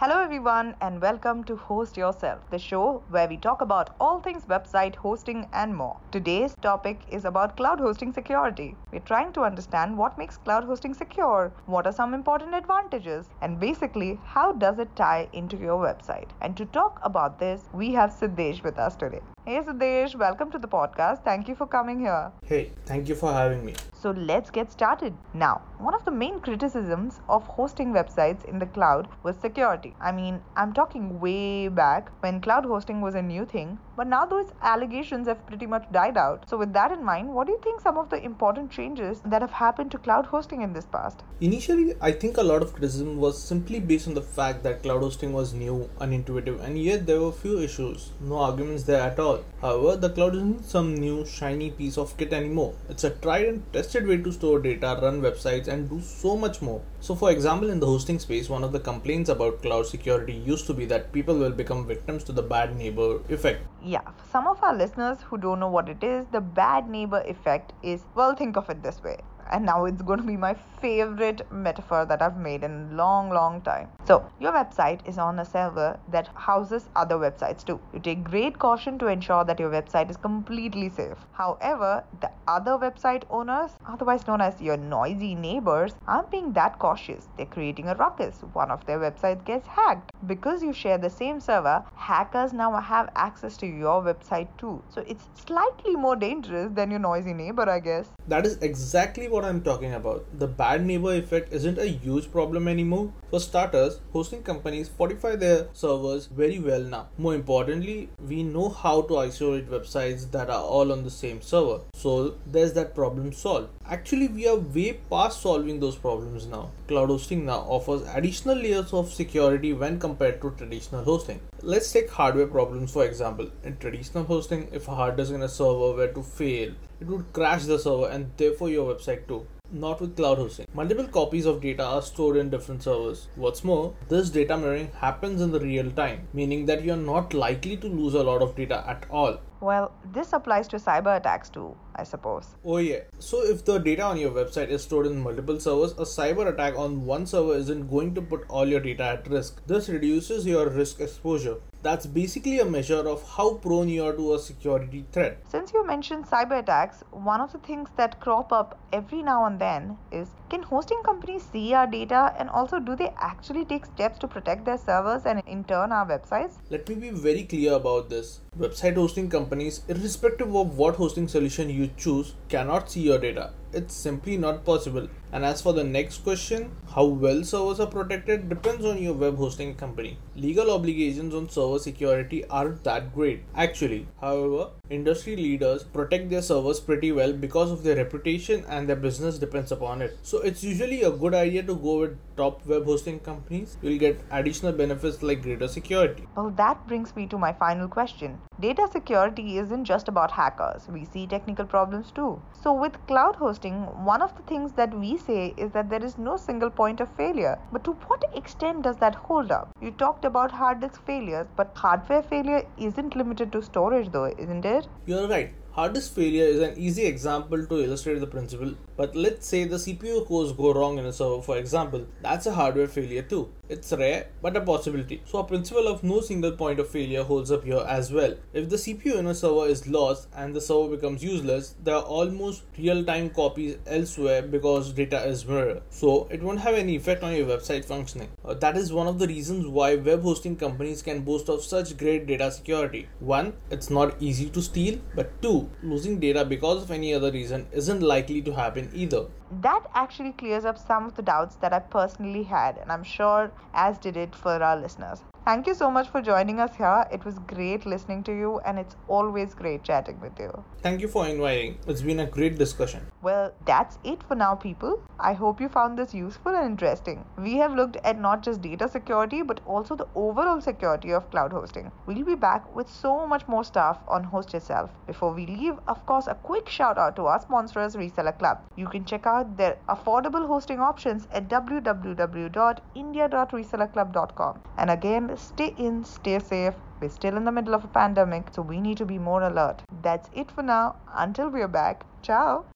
Hello, everyone, and welcome to Host Yourself, the show where we talk about all things website hosting and more. Today's topic is about cloud hosting security. We're trying to understand what makes cloud hosting secure, what are some important advantages, and basically, how does it tie into your website. And to talk about this, we have Siddesh with us today. Hey, Siddesh, welcome to the podcast. Thank you for coming here. Hey, thank you for having me. So let's get started. Now, one of the main criticisms of hosting websites in the cloud was security. I mean, I'm talking way back when cloud hosting was a new thing, but now those allegations have pretty much died out. So, with that in mind, what do you think some of the important changes that have happened to cloud hosting in this past? Initially, I think a lot of criticism was simply based on the fact that cloud hosting was new, unintuitive, and yet there were few issues. No arguments there at all. However, the cloud isn't some new shiny piece of kit anymore. It's a tried and tested way to store data, run websites, and do so much more. So, for example, in the hosting space, one of the complaints about cloud security used to be that people will become victims to the bad neighbor effect. Yeah, for some of our listeners who don't know what it is, the bad neighbor effect is well, think of it this way and now it's going to be my favorite metaphor that I've made in a long, long time. So, your website is on a server that houses other websites too. You take great caution to ensure that your website is completely safe. However, the other website owners, otherwise known as your noisy neighbors, aren't being that cautious. They're creating a ruckus. One of their websites gets hacked. Because you share the same server, hackers now have access to your website too. So, it's slightly more dangerous than your noisy neighbor, I guess. That is exactly what I'm talking about. The bad neighbor effect isn't a huge problem anymore. For starters, hosting companies fortify their servers very well now. More importantly, we know how to isolate websites that are all on the same server. So there's that problem solved. Actually, we are way past solving those problems now. Cloud hosting now offers additional layers of security when compared to traditional hosting. Let's take hardware problems for example. In traditional hosting, if a hard disk in a server were to fail, it would crash the server and therefore your website too. Not with cloud hosting. Multiple copies of data are stored in different servers. What's more, this data mirroring happens in the real time, meaning that you're not likely to lose a lot of data at all. Well, this applies to cyber attacks too, I suppose. Oh, yeah. So, if the data on your website is stored in multiple servers, a cyber attack on one server isn't going to put all your data at risk. This reduces your risk exposure. That's basically a measure of how prone you are to a security threat. Since you mentioned cyber attacks, one of the things that crop up every now and then is can hosting companies see our data and also do they actually take steps to protect their servers and in turn our websites? Let me be very clear about this. Website hosting companies, irrespective of what hosting solution you choose, cannot see your data it's simply not possible. And as for the next question, how well servers are protected depends on your web hosting company. Legal obligations on server security aren't that great, actually. However, industry leaders protect their servers pretty well because of their reputation and their business depends upon it. So it's usually a good idea to go with top web hosting companies. You'll get additional benefits like greater security. Well, that brings me to my final question. Data security isn't just about hackers, we see technical problems too. So, with cloud hosting, one of the things that we say is that there is no single point of failure. But to what extent does that hold up? You talked about hard disk failures, but hardware failure isn't limited to storage, though, isn't it? You're right. Hard disk failure is an easy example to illustrate the principle, but let's say the CPU cores go wrong in a server, for example. That's a hardware failure too. It's rare, but a possibility. So, a principle of no single point of failure holds up here as well. If the CPU in a server is lost and the server becomes useless, there are almost real time copies elsewhere because data is mirrored. So, it won't have any effect on your website functioning. Uh, that is one of the reasons why web hosting companies can boast of such great data security. One, it's not easy to steal, but two, losing data because of any other reason isn't likely to happen either that actually clears up some of the doubts that I personally had, and I'm sure as did it for our listeners. Thank you so much for joining us here. It was great listening to you, and it's always great chatting with you. Thank you for inviting. It's been a great discussion. Well, that's it for now, people. I hope you found this useful and interesting. We have looked at not just data security, but also the overall security of cloud hosting. We'll be back with so much more stuff on Host Yourself. Before we leave, of course, a quick shout out to our sponsors, Reseller Club. You can check out their affordable hosting options at www.india.resellerclub.com. And again, stay in, stay safe. We're still in the middle of a pandemic, so we need to be more alert. That's it for now. Until we're back, ciao.